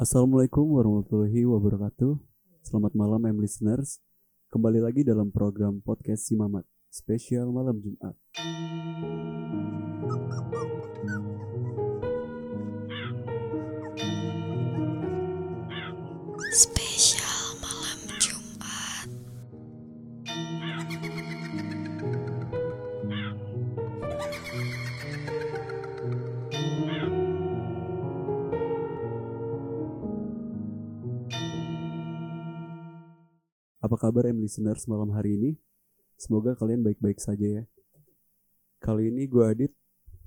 Assalamualaikum warahmatullahi wabarakatuh. Selamat malam, M listeners. Kembali lagi dalam program podcast Si Mamat spesial malam Jumat. Apa kabar M listeners malam hari ini? Semoga kalian baik-baik saja ya. Kali ini gue Adit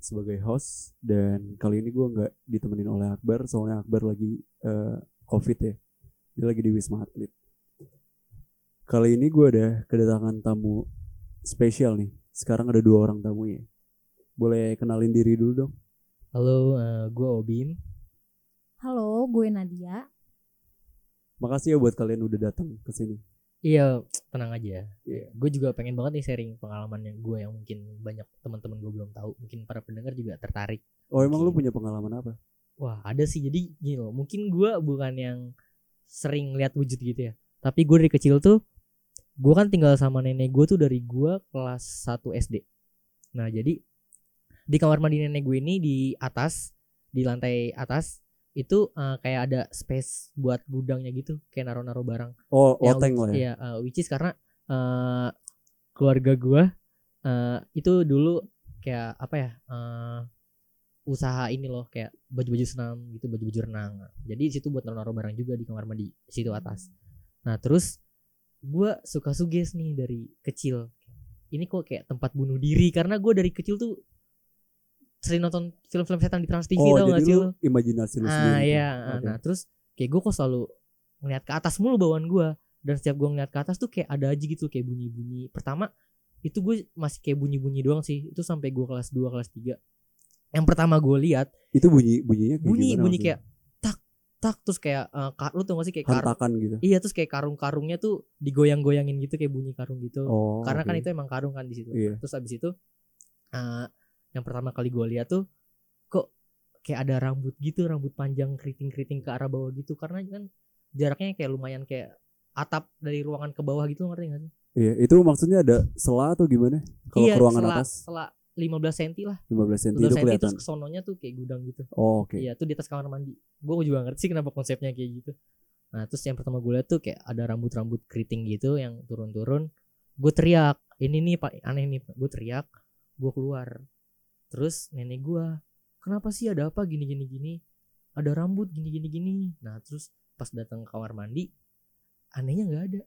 sebagai host dan kali ini gue nggak ditemenin oleh Akbar soalnya Akbar lagi eh, covid ya. Dia lagi di Wisma Atlet. Kali ini gue ada kedatangan tamu spesial nih. Sekarang ada dua orang tamunya. Boleh kenalin diri dulu dong. Halo, gue Obim. Halo, gue Nadia. Makasih ya buat kalian udah datang ke sini. Iya, tenang aja. Iya. Gue juga pengen banget nih sharing pengalaman yang gue yang mungkin banyak teman-teman gue belum tahu. Mungkin para pendengar juga tertarik. Oh emang lu Oke. punya pengalaman apa? Wah, ada sih. Jadi gini loh, mungkin gue bukan yang sering lihat wujud gitu ya. Tapi gue dari kecil tuh, gue kan tinggal sama nenek gue tuh dari gue kelas 1 SD. Nah, jadi di kamar mandi nenek gue ini di atas, di lantai atas itu eh, kayak ada space buat gudangnya gitu, kayak naro-naro barang. Oh yang loteng lah ya. Iya, uh, which is karena uh, keluarga gua uh, itu dulu kayak apa ya? uh, usaha ini loh kayak baju-baju senam gitu, baju-baju renang. Jadi di situ buat naruh barang juga di kamar mandi situ atas. Nah, terus gua suka suges nih dari kecil. Ini kok kayak tempat bunuh diri karena gua dari kecil tuh sering nonton film-film setan di Trans TV oh tau jadi gak sih lu imajinasi lu sendiri. Ah iya, Oke. nah terus kayak gue kok selalu ngeliat ke atas mulu bawaan gue dan setiap gue ngeliat ke atas tuh kayak ada aja gitu kayak bunyi-bunyi. Pertama itu gue masih kayak bunyi-bunyi doang sih. Itu sampai gue kelas 2 kelas 3. Yang pertama gue lihat Itu bunyi bunyinya kayak bunyi gimana bunyi maksudnya? kayak tak tak terus kayak eh, ka- lu tau gak sih kayak karung Hentakan gitu. Iya terus kayak karung-karungnya tuh digoyang-goyangin gitu kayak bunyi karung gitu. Oh. Karena kan oke. itu emang karung kan di situ. Iya. Terus abis itu eh, yang pertama kali gue lihat tuh kok kayak ada rambut gitu, rambut panjang keriting-keriting ke arah bawah gitu karena kan jaraknya kayak lumayan kayak atap dari ruangan ke bawah gitu ngerti gak sih? Iya, itu maksudnya ada sela atau gimana? Kalau iya, ke ruangan sela, atas sela 15 cm lah. 15 cm 15 itu kelihatan. terus kesononya tuh kayak gudang gitu. Oh, oke. Iya, tuh di atas kamar mandi. Gue juga ngerti sih kenapa konsepnya kayak gitu. Nah, terus yang pertama gue lihat tuh kayak ada rambut-rambut keriting gitu yang turun-turun. Gue teriak, ini nih pak aneh nih. Gue teriak, gue keluar. Terus nenek gue, kenapa sih ada apa gini gini gini? Ada rambut gini gini gini. Nah, terus pas datang ke kamar mandi, anehnya nggak ada.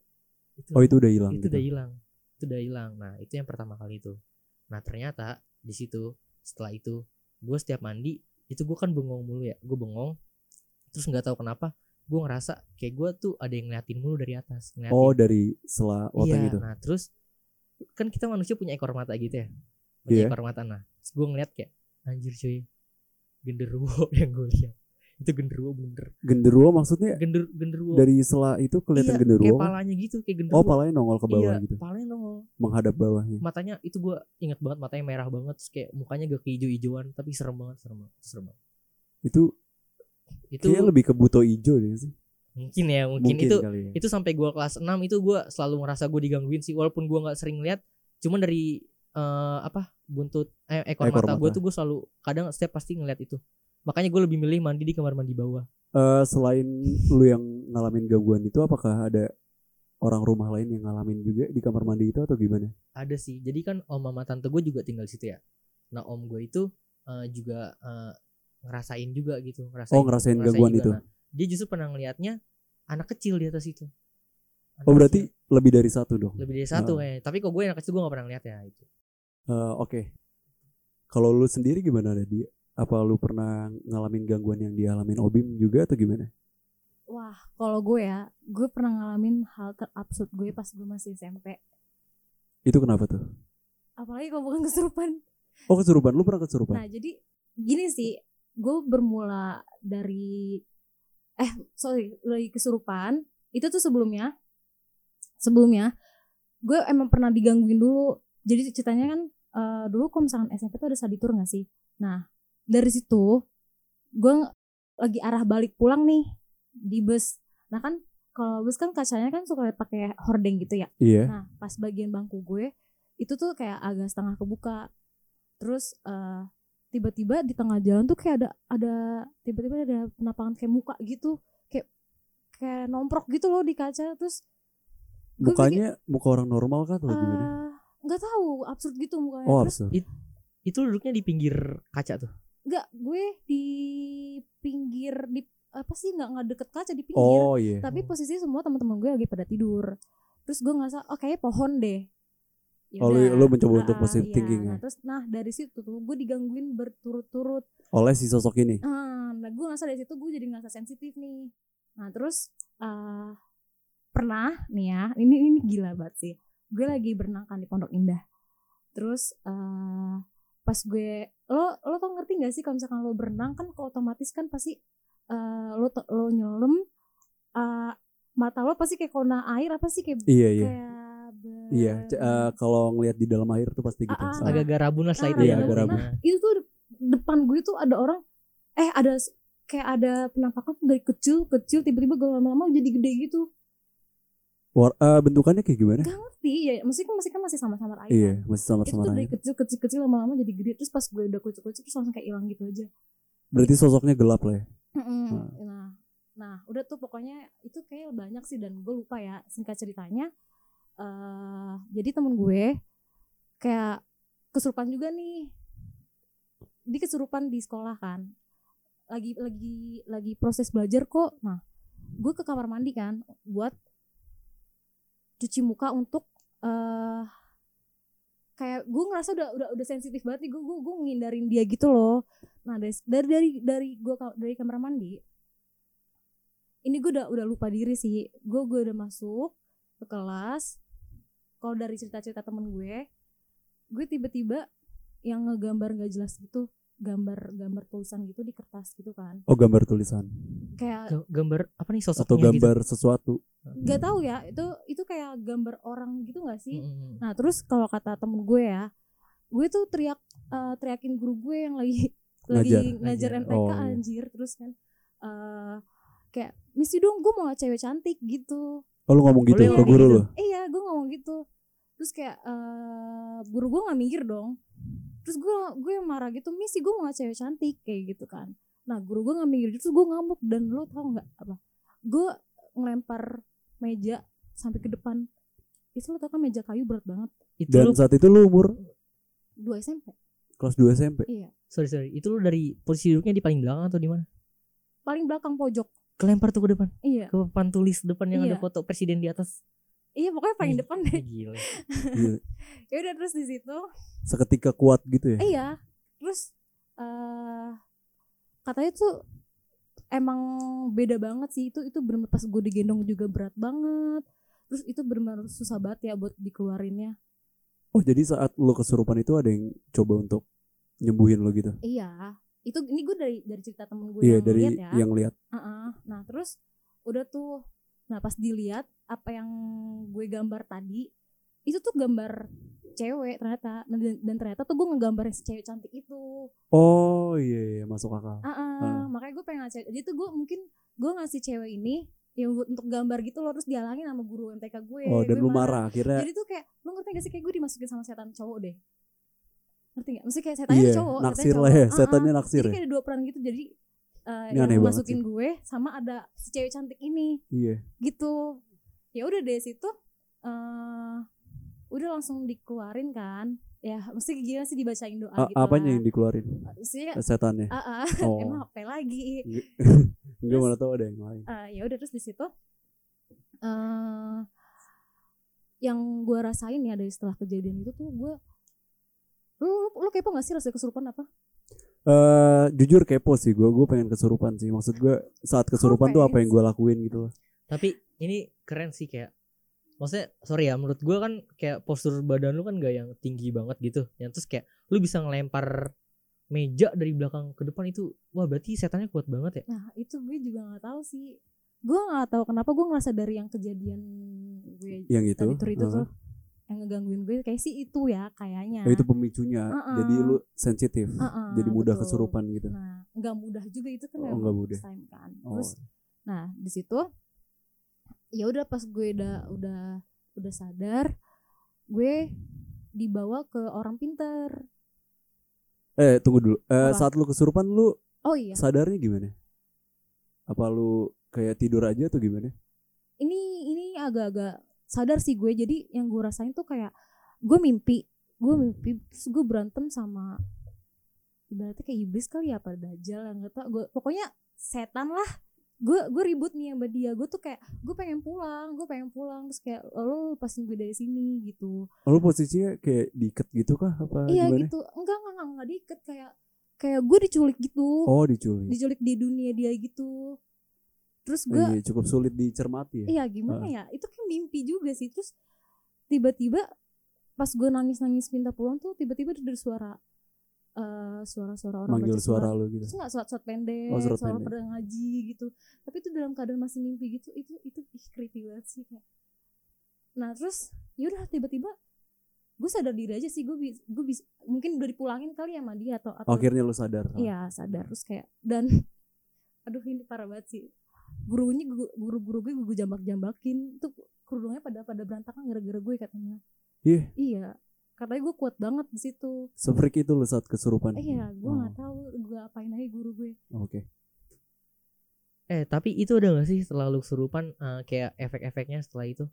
Itu, Oh, itu udah hilang itu gitu. udah hilang. Itu udah hilang. Nah, itu yang pertama kali itu. Nah, ternyata di situ setelah itu gue setiap mandi itu gue kan bengong mulu ya gue bengong terus nggak tahu kenapa gue ngerasa kayak gue tuh ada yang ngeliatin mulu dari atas ngeliatin Oh, dari sela loteng iya itu. nah terus kan kita manusia punya ekor mata gitu ya punya Iya. ekor mata nah gue ngeliat kayak anjir cuy genderuwo yang gue lihat itu genderuwo bener Genderuwo maksudnya gender genderuwo dari sela itu kelihatan iya, genderuwo. kayak palanya gitu kayak genderuwo Oh, palanya nongol ke bawah iya, gitu. palanya nongol Menghadap bawahnya. matanya itu gue ingat banget matanya merah banget terus kayak mukanya gak keijo-ijoan tapi serem banget serem banget serem banget Itu itu kayaknya lebih ke buto ijo deh sih. mungkin ya mungkin, Mungkin itu ya. itu sampai gua kelas 6 itu gua selalu ngerasa gue digangguin sih walaupun gua nggak sering lihat cuman dari eh, apa buntut eh, ekor, Ekor mata gue mata. tuh gue selalu kadang setiap pasti ngeliat itu makanya gue lebih milih mandi di kamar mandi bawah Eh, selain lu yang ngalamin gangguan itu apakah ada orang rumah lain yang ngalamin juga di kamar mandi itu atau gimana? ada sih jadi kan om mama tante gue juga tinggal di situ ya nah om gue itu eh, juga eh, ngerasain juga gitu ngerasain, Oh, ngerasain gangguan juga. itu. Nah, dia justru pernah ngeliatnya anak kecil di atas itu Anak Oh, berarti kecil. lebih dari satu dong. lebih dari satu Ah. eh tapi kok gue anak kecil gue gak pernah ngeliat ya itu Eh, Oke. Kalau lu sendiri gimana Nadi? Apa lu pernah ngalamin gangguan yang dialamin Obim juga atau gimana? Wah, kalau gue ya, gue pernah ngalamin hal terabsurd gue pas gue masih SMP. Itu kenapa tuh? Apalagi kalau bukan kesurupan. Oh kesurupan, lu pernah kesurupan? Nah, jadi gini sih, gue bermula dari eh sorry, dari kesurupan. Itu tuh sebelumnya sebelumnya gue emang pernah digangguin dulu. Jadi ceritanya kan eh, dulu kalau misalkan SMP tuh ada study tour gak sih? Nah, dari situ gue lagi arah balik pulang nih di bus nah kan kalau bus kan kacanya kan suka pakai hordeng gitu ya Iya. Nah, pas bagian bangku gue itu tuh kayak agak setengah kebuka. Terus eh, tiba-tiba di tengah jalan tuh kayak ada ada tiba-tiba ada penampakan kayak muka gitu, kayak kayak nomprok gitu loh di kaca. Terus Mukanya muka orang normal kan atau pikir, gimana? Nggak tahu absurd gitu mukanya. Oh, Terus absurd. Itu duduknya di pinggir kaca tuh. nggak gue di pinggir di apa sih nggak nggak deket kaca di pinggir. Oh iya. Tapi posisi semua teman-teman gue lagi pada tidur. Terus gue ngerasa oh kayaknya pohon deh. Ya Oh, lu- mencoba untuk Ah, positive iya. thinking ya? Nah, terus nah dari situ tuh gue digangguin berturut-turut. Oleh si sosok ini. Ah, nah gue ngerasa dari situ gue jadi ngerasa sensitif nih. Nah terus eh pernah nih ya, ini ini gila banget sih. Gue lagi berenang kan di Pondok Indah. Terus eh pas gue lo lo tau ngerti gak sih kalau misalkan lo berenang kan otomatis kan pasti eh lo to- lo nyelam eh mata lo pasti kayak kona air apa sih kayak Iya iya. kayak ber- Iya, eh, kalau ngelihat di dalam air tuh pasti gitu. Ah, ah. Ah. Agak-agak rabun lah Nah, itu ya. agak rabun. Nah, itu tuh depan gue tuh ada orang eh ada kayak ada penampakan dari kecil kecil tiba-tiba gue lama-lama jadi gede gitu War- eh, bentukannya kayak gimana? gak ngerti ya maksudnya kan masih kan masih sama-sama air Iya, masih itu sama-sama tuh dari air. kecil kecil kecil lama-lama jadi gede terus pas gue udah kucuk-kucuk terus langsung kayak hilang gitu aja Berarti sosoknya gelap lah ya. Hmm. nah nah udah tuh pokoknya itu kayak banyak sih dan gue lupa ya singkat ceritanya eh jadi temen gue kayak kesurupan juga nih di kesurupan di sekolah kan lagi lagi lagi proses belajar kok nah gue ke kamar mandi kan buat cuci muka untuk eh kayak gue ngerasa udah udah udah sensitif banget nih gue gue gue ngindarin dia gitu loh. Nah dari dari dari dari gue dari kamar mandi ini gue udah udah lupa diri sih. Gue gue udah masuk ke kelas. Kalau dari cerita-cerita temen gue gue tiba-tiba yang ngegambar nggak jelas gitu gambar gambar tulisan gitu di kertas gitu kan Oh, gambar tulisan kayak G- gambar apa nih sosoknya atau gitu? gambar sesuatu. nggak tahu ya itu itu kayak gambar orang gitu nggak sih Mm-mm. Nah terus kalau kata temen gue ya, gue tuh teriak eh, teriakin guru gue yang lagi lagi Ngajar. ngajar Ngajar. MTK Oh, iya. anjir terus kan eh kayak misi dong gue mau cewek cantik gitu. Oh, lu ngomong gitu ke guru gitu? lu. Iya gue ngomong gitu. Terus kayak eh guru gue nggak mikir dong. Terus gue gue marah gitu misi gue mau cewek cantik kayak gitu kan. Nah guru gue nggak mikir terus gue ngamuk dan lo tau nggak apa? Gue ngelempar meja sampai ke depan. Itu lo tau kan meja kayu berat banget. Itu Dan lu, saat itu lu umur Dua SMP. kelas 2 SMP. Iya. sorry sorry, itu lu dari posisi duduknya di paling belakang atau di mana? paling belakang pojok. Kelempar tuh ke depan, Iya. ke papan tulis depan yang ada Iya. foto presiden di atas. Iya pokoknya paling Ih, depan deh. Gila. Iya. Ya udah terus di situ. Seketika kuat gitu ya. Eh, iya. Terus eh katanya tuh emang beda banget sih itu itu bener pas gue digendong juga berat banget. Terus itu benar susah banget ya buat dikeluarinnya. Oh, jadi saat lu kesurupan itu ada yang coba untuk nyembuhin lo gitu. Iya. Itu ini gue dari dari cerita temen gue Iya, yang dari lihat ya. yang lihat. Heeh. Nah terus udah tuh, nah pas dilihat apa yang gue gambar tadi, itu tuh gambar cewek ternyata, Nah, dan, dan ternyata tuh gue ngegambarin si cewek cantik itu. Oh, iya iya masuk akal. Ah, ah, Ah. makanya gue pengen ngasih, jadi tuh gue mungkin gue ngasih cewek ini ya untuk gambar gitu loh terus dihalangin sama guru MTK gue. Oh, dan Gue lu marah akhirnya. Jadi tuh kayak lu ngerti gak sih kayak gue dimasukin sama setan cowok deh. Ngerti gak? Maksudnya kayak setannya Iya, cowok, naksir setannya lah ya, cowok. Ah, ah. setannya naksir Jadi ya. kayak ada dua peran gitu jadi eh, Ini yang masukin sih. gue sama ada si cewek cantik ini Iya. gitu ya udah dari situ eh udah langsung dikeluarin kan ya mesti gimana sih dibacain doa A- gitu apanya lah. yang dikeluarin? Maksudnya, Setannya. ah, ah, Oh. emang apa lagi Enggak mana tahu ada yang lain. Eh, ya udah terus di situ eh yang gue rasain ya dari setelah kejadian itu tuh gue lu, lu, lu kepo gak sih rasa kesurupan apa Eh jujur kepo sih gue, gue pengen kesurupan sih. Maksud gue saat kesurupan tuh apa yang gue lakuin gitu loh. Tapi ini keren sih kayak Maksudnya sorry ya menurut gua kan kayak postur badan lu kan gak yang tinggi banget gitu Yang terus kayak lu bisa ngelempar meja dari belakang ke depan itu Wah berarti setannya kuat banget ya Nah itu gue juga nggak tahu sih. Gue nggak tahu kenapa gue ngerasa dari yang kejadian gue Yang itu. tadi tur itu uh-huh. tuh yang ngegangguin gue kayak sih itu ya kayaknya. Oh, itu pemicunya. Uh-uh. Jadi lu sensitif. Uh-uh, jadi mudah betul. kesurupan gitu. Nah nggak mudah juga itu kan Oh, nggak mudah. time kan. Oh. Terus nah di situ ya udah pas gue udah udah udah sadar gue dibawa ke orang pinter Eh tunggu dulu. Eh, Apa? saat lu kesurupan lu oh iya sadarnya gimana? Apa lu kayak tidur aja atau gimana? ini ini agak-agak sadar sih gue. Jadi yang gue rasain tuh kayak gue mimpi gue mimpi terus gue berantem sama ibaratnya kayak iblis kali ya apa dajjal yang nggak tau gue pokoknya setan lah. Gue gue ribut nih sama dia. Gue tuh kayak gue pengen pulang gue pengen pulang. Terus kayak lo lepasin gue dari sini gitu. Lu posisinya kayak diikat gitu kah? Apa iya gimana? gitu. Enggak enggak enggak, enggak diikat. Kayak kayak gue diculik gitu. Oh diculik. diculik di dunia dia gitu terus Oh, gue iya, cukup sulit dicermati ya. Iya gimana ya itu kan mimpi juga sih terus tiba-tiba pas gue nangis-nangis minta pulang tuh tiba-tiba ada suara eh suara-suara orang Manggil baca suara lu gitu. terus nggak surat-surat pendek Oh, surat suara pendek. ngaji gitu tapi itu dalam keadaan masih mimpi gitu itu itu ih, creepy banget sih kayak nah terus yaudah tiba-tiba gue sadar diri aja sih gue bis, gue bis, mungkin udah dipulangin kali ya sama dia atau atau Akhirnya lu sadar. Iya sadar terus kayak dan aduh ini parah banget sih gurunya gu- guru-guru gue gue jambak-jambakin tuh kerudungnya pada pada berantakan gara-gara gue katanya Iya. iya katanya gue kuat banget di situ Sefreak itu lu saat kesurupan. eh, iya gue Oh. nggak tahu gue apain aja guru gue Oke. Eh tapi itu ada gak sih setelah lu kesurupan eh, kayak efek-efeknya setelah itu?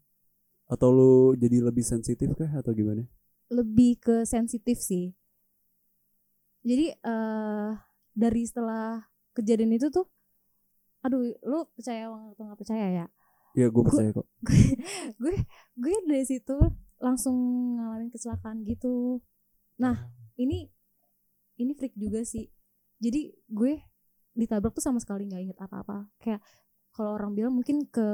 Atau lu jadi lebih sensitif kah atau gimana? lebih ke sensitif sih jadi eh dari setelah kejadian itu tuh aduh lu percaya atau nggak percaya ya Ya gue percaya kok. gue gue dari situ langsung ngalamin kecelakaan gitu Nah. ini ini freak juga sih jadi gue ditabrak tuh sama sekali nggak inget apa-apa kayak kalau orang bilang mungkin ke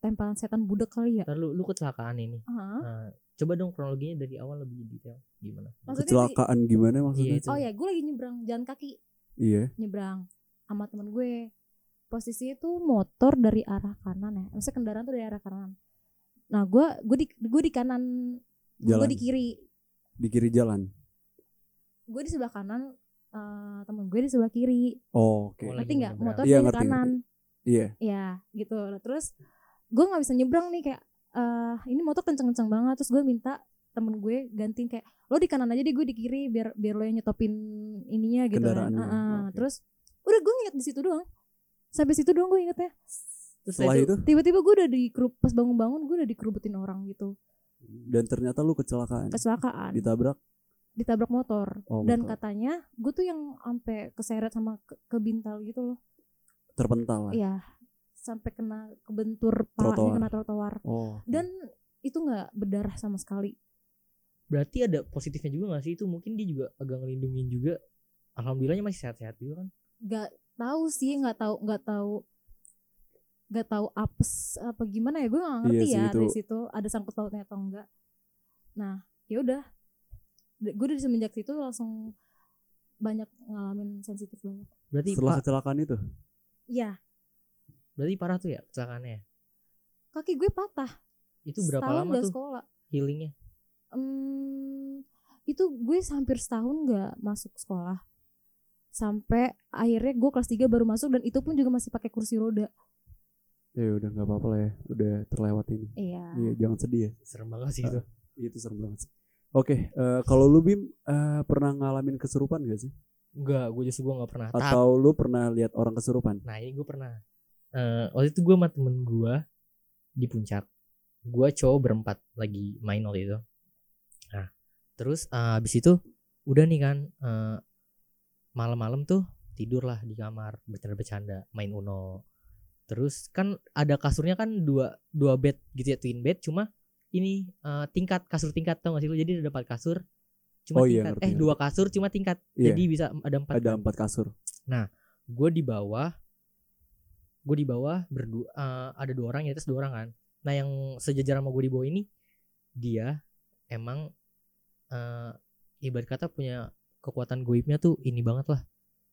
tempalan setan budak kali ya Ntar lu, lu kecelakaan ini. Hah? Nah, coba dong kronologinya dari awal lebih detail gimana? Maksudnya di- Kecelakaan gimana maksudnya? Iya, itu. oh ya gue lagi nyebrang jalan kaki Iya. nyebrang sama temen gue. Posisinya tuh motor dari arah kanan ya. Maksudnya kendaraan tuh dari arah kanan. Nah gue gue di gue di kanan gue di kiri. Di kiri jalan. gue di sebelah kanan eh, temen gue di sebelah kiri. Oh, Oke. Oh, lagi ngerti nggak motor Iya, di ngerti, kanan. Iya. ya gitu. Nah, terus gue nggak bisa nyebrang nih kayak eh ini motor kenceng-kenceng banget. Terus gue minta temen gue gantiin kayak lo di kanan aja deh gue di kiri biar biar lo yang nyetopin ininya gitu kan. Kendaraannya, Heeh. oke. terus udah gue inget di situ doang. Sampai situ doang gue ingetnya. Terus Setelah itu tiba-tiba gue udah di pas bangun-bangun gue udah dikerubutin orang gitu. Dan ternyata lu kecelakaan. kecelakaan. Ditabrak. ditabrak motor. Oh, dan motor. katanya gue tuh yang sampai keseret sama ke, kebintal gitu loh. Terpental lah. Iya. Sampai kena kebentur palanya kena trotoar. Oh. dan itu nggak berdarah sama sekali. Berarti ada positifnya juga gak sih? Itu mungkin dia juga agak ngelindungin juga. Alhamdulillahnya masih sehat-sehat juga kan nggak tahu sih nggak tahu nggak tahu nggak tahu apes apa gimana ya gue nggak ngerti Iya sih, ya itu- dari situ ada sangkut pautnya atau enggak nah ya udah. Gue dari semenjak situ langsung banyak ngalamin sensitif banget. Berarti Setelah kecelakaan itu. ya berarti parah tuh ya kecelakaannya kaki gue patah. Itu berapa Setahun lama tuh sekolah. healingnya? Em, itu gue hampir setahun nggak masuk sekolah sampai akhirnya gue kelas 3 baru masuk dan itu pun juga masih pakai kursi roda Ya udah nggak apa-apa lah ya. Udah terlewat ini. iya Iya, jangan sedih ya. serem banget sih itu Itu serem banget sih. Oke, eh, kalau lu Bim eh, pernah ngalamin kesurupan gak sih? enggak gue justru gue nggak pernah Atau lu pernah lihat orang kesurupan? Nah ini gue pernah Eh Waktu itu gue sama temen gue Di puncak Gue cowok berempat Lagi main waktu itu Nah Terus eh, abis itu Udah nih kan eh, Malam-malam tuh Tidur lah di kamar Bercanda-bercanda Main Uno Terus kan ada kasurnya kan Dua dua bed gitu ya Twin bed Cuma ini eh, tingkat Kasur tingkat tau gak sih lu Jadi ada empat kasur Cuma Oh iya, tingkat ngerti, Eh ngerti. dua kasur cuma tingkat Iya. Jadi bisa ada empat Ada kan empat kasur. gue di bawah gue di bawah berdua eh, ada dua orang ya terus dua orang kan nah yang sejajar sama gue di bawah ini dia emang eh ibarat kata punya kekuatan goibnya tuh ini banget lah.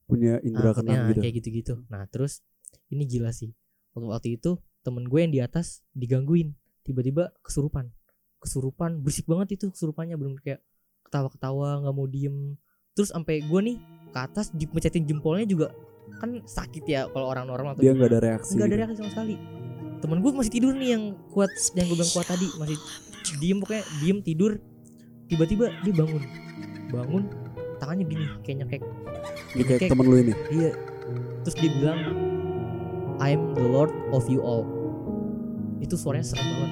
Punya indera Ah, keenam ya, gitu. kayak gitu-gitu. Nah terus ini gila sih. Waktu waktu itu temen gue yang di atas digangguin. Tiba-tiba kesurupan. Kesurupan berisik banget itu kesurupannya. Belum kayak ketawa-ketawa nggak mau diem. Terus sampai gue nih ke atas dipencetin jempolnya juga kan sakit ya kalau orang normal atau Dia nggak ada reaksi. nggak ada gitu. reaksi sama sekali. Temen gue masih tidur nih yang kuat yang gue bilang kuat tadi. Masih diem pokoknya diem tidur. Tiba-tiba dia bangun. Bangun tangannya gini kayak nyekek Ini kayak Kayak- temen lu ini. iya. Terus dia bilang I'm the Lord of you all. Itu suaranya serem banget